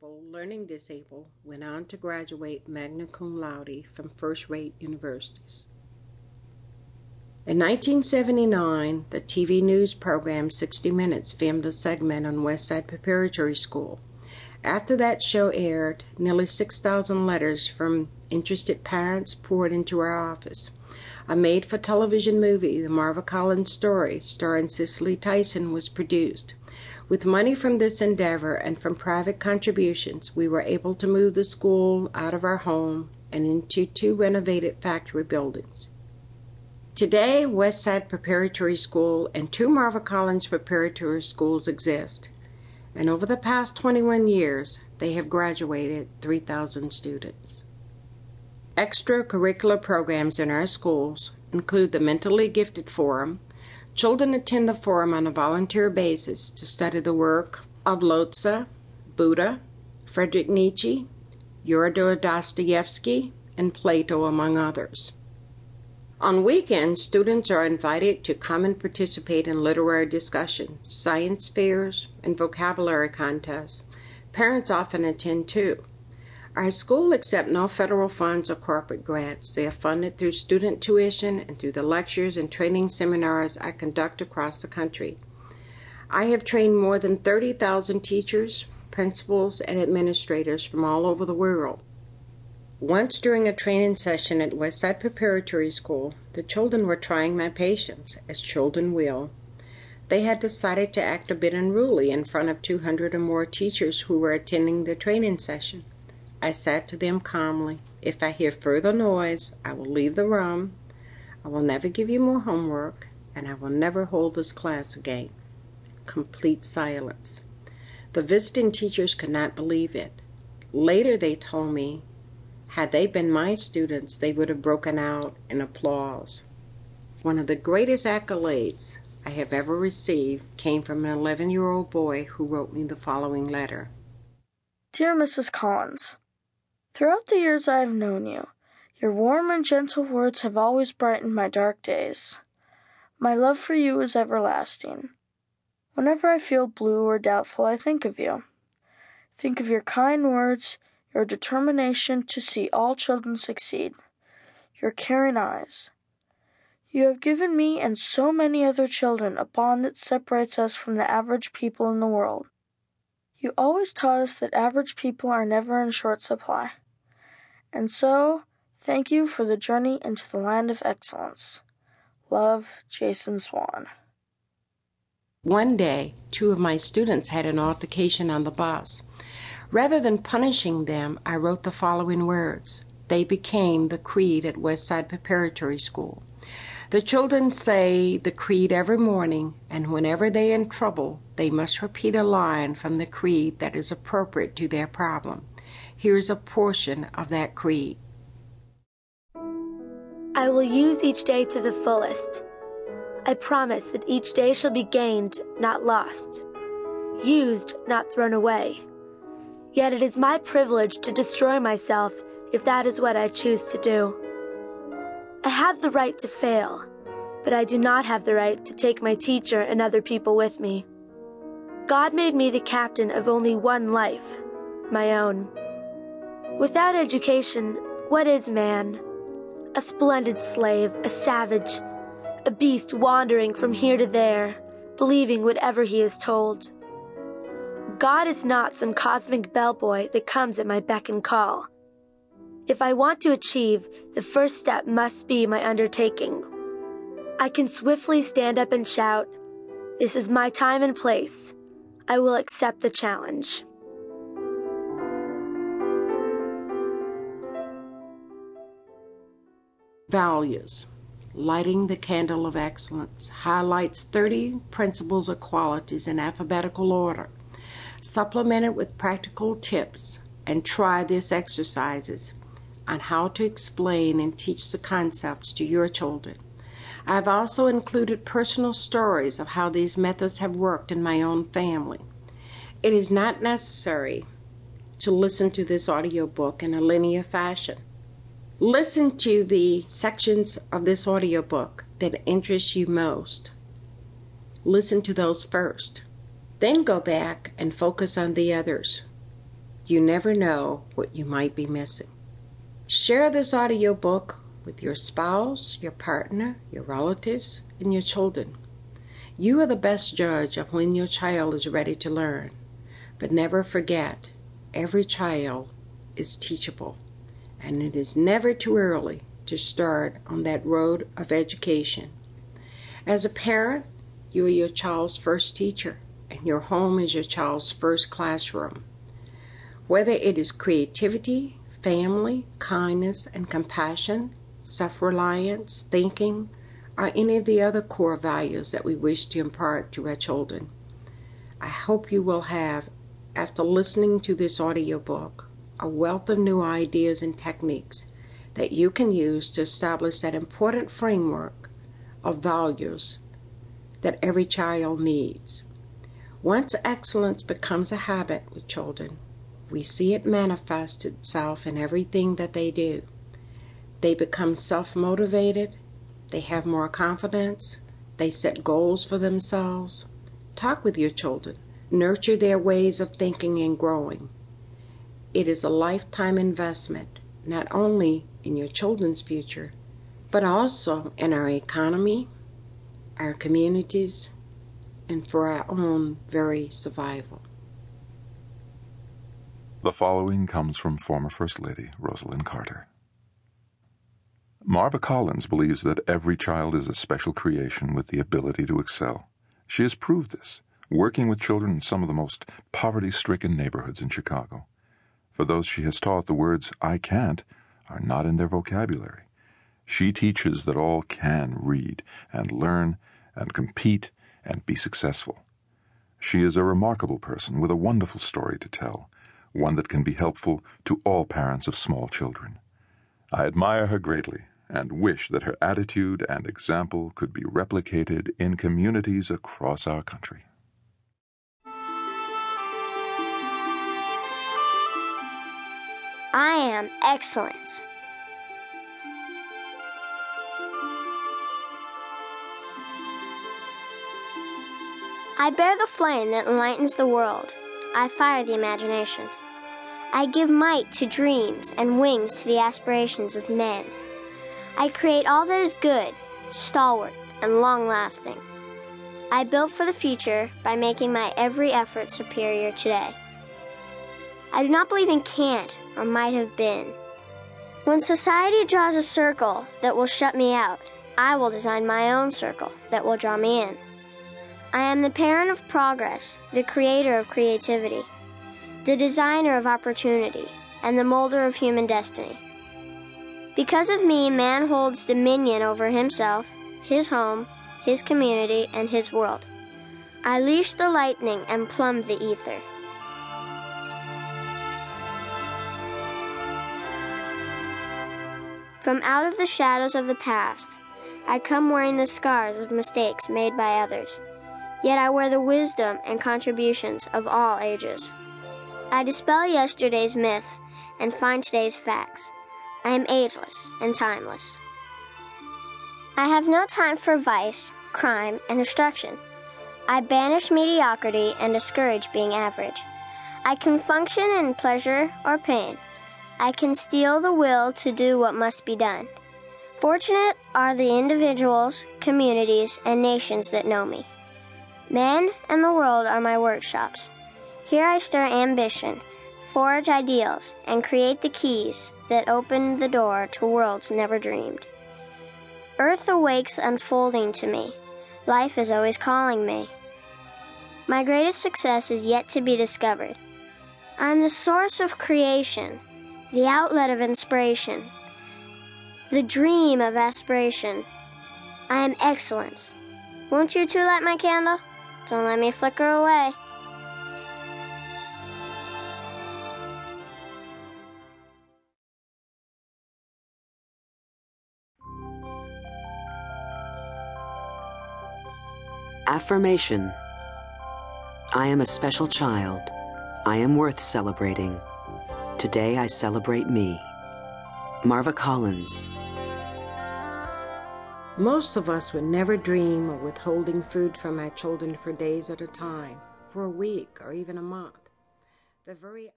learning disabled, went on to graduate magna cum laude from first rate universities. In 1979, the TV news program 60 Minutes filmed a segment on Westside Preparatory School. After that show aired, nearly 6,000 letters from interested parents poured into our office. A made for television movie, The Marva Collins Story, starring Cicely Tyson, was produced. With money from this endeavor and from private contributions, we were able to move the school out of our home and into two renovated factory buildings. Today, Westside Preparatory School and two Marva Collins Preparatory Schools exist, and over the past 21 years, they have graduated 3,000 students. Extracurricular programs in our schools include the Mentally Gifted Forum. Children attend the forum on a volunteer basis to study the work of Lao Tzu, Buddha, Friedrich Nietzsche, Fyodor Dostoevsky, and Plato, among others. On weekends, students are invited to come and participate in literary discussions, science fairs, and vocabulary contests. Parents often attend too. Our school accepts no federal funds or corporate grants. They are funded through student tuition and through the lectures and training seminars I conduct across the country. I have trained more than 30,000 teachers, principals, and administrators from all over the world. Once during a training session at Westside Preparatory School, the children were trying my patience, as children will. They had decided to act a bit unruly in front of 200 or more teachers who were attending the training session. I said to them calmly, If I hear further noise, I will leave the room. I will never give you more homework, and I will never hold this class again. Complete silence. The visiting teachers could not believe it. Later, they told me had they been my students, they would have broken out in applause. One of the greatest accolades I have ever received came from an 11 year old boy who wrote me the following letter Dear Mrs. Collins, Throughout the years I have known you, your warm and gentle words have always brightened my dark days. My love for you is everlasting. Whenever I feel blue or doubtful, I think of you. Think of your kind words your determination to see all children succeed, your caring eyes. You have given me and so many other children a bond that separates us from the average people in the world. You always taught us that average people are never in short supply. And so, thank you for the journey into the land of excellence. Love, Jason Swan. One day, two of my students had an altercation on the bus. Rather than punishing them, I wrote the following words. They became the creed at Westside Preparatory School. The children say the creed every morning, and whenever they are in trouble, they must repeat a line from the creed that is appropriate to their problem. Here's a portion of that creed. I will use each day to the fullest. I promise that each day shall be gained, not lost, used, not thrown away. Yet it is my privilege to destroy myself if that is what I choose to do. I have the right to fail, but I do not have the right to take my teacher and other people with me. God made me the captain of only one life, my own. Without education, what is man? A splendid slave, a savage, a beast wandering from here to there, believing whatever he is told. God is not some cosmic bellboy that comes at my beck and call. If I want to achieve, the first step must be my undertaking. I can swiftly stand up and shout, This is my time and place. I will accept the challenge. Values Lighting the Candle of Excellence highlights 30 principles or qualities in alphabetical order Supplement it with practical tips and try these exercises on how to explain and teach the concepts to your children. I have also included personal stories of how these methods have worked in my own family. It is not necessary to listen to this audiobook in a linear fashion. Listen to the sections of this audiobook that interest you most. Listen to those first. Then go back and focus on the others. You never know what you might be missing. Share this audiobook with your spouse, your partner, your relatives, and your children. You are the best judge of when your child is ready to learn. But never forget, every child is teachable, and it is never too early to start on that road of education. As a parent, you are your child's first teacher, and your home is your child's first classroom. Whether it is creativity, family, kindness, and compassion, self reliance, thinking, or any of the other core values that we wish to impart to our children. I hope you will have, after listening to this audiobook, a wealth of new ideas and techniques that you can use to establish that important framework of values that every child needs. Once excellence becomes a habit with children, we see it manifest itself in everything that they do. They become self motivated, they have more confidence, they set goals for themselves. Talk with your children, nurture their ways of thinking and growing. It is a lifetime investment, not only in your children's future, but also in our economy, our communities, and for our own very survival. The following comes from former First Lady Rosalynn Carter. Marva Collins believes that every child is a special creation with the ability to excel. She has proved this, working with children in some of the most poverty stricken neighborhoods in Chicago. For those she has taught, the words I can't are not in their vocabulary. She teaches that all can read and learn and compete and be successful. She is a remarkable person with a wonderful story to tell one that can be helpful to all parents of small children. I admire her greatly and wish that her attitude and example could be replicated in communities across our country. I am excellence. I bear the flame that enlightens the world. I fire the imagination. I give might to dreams and wings to the aspirations of men. I create all that is good, stalwart, and long lasting. I build for the future by making my every effort superior today. I do not believe in can't or might have been. When society draws a circle that will shut me out, I will design my own circle that will draw me in. I am the parent of progress, the creator of creativity the designer of opportunity, and the molder of human destiny. Because of me, man holds dominion over himself, his home, his community, and his world. I leash the lightning and plumb the ether. From out of the shadows of the past, I come wearing the scars of mistakes made by others. Yet I wear the wisdom and contributions of all ages. I dispel yesterday's myths and find today's facts. I am ageless and timeless. I have no time for vice, crime, and destruction. I banish mediocrity and discourage being average. I can function in pleasure or pain. I can steel the will to do what must be done. Fortunate are the individuals, communities, and nations that know me. Men and the world are my workshops. Here I stir ambition, forge ideals, and create the keys that open the door to worlds never dreamed. Earth awakes unfolding to me. Life is always calling me. My greatest success is yet to be discovered. I'm the source of creation, the outlet of inspiration, the dream of aspiration. I am excellence. Won't you too light my candle? Don't let me flicker away. Affirmation I am a special child. I am worth celebrating. Today I celebrate me. Marva Collins. Most of us would never dream of withholding food from our children for days at a time, for a week, or even a month. The very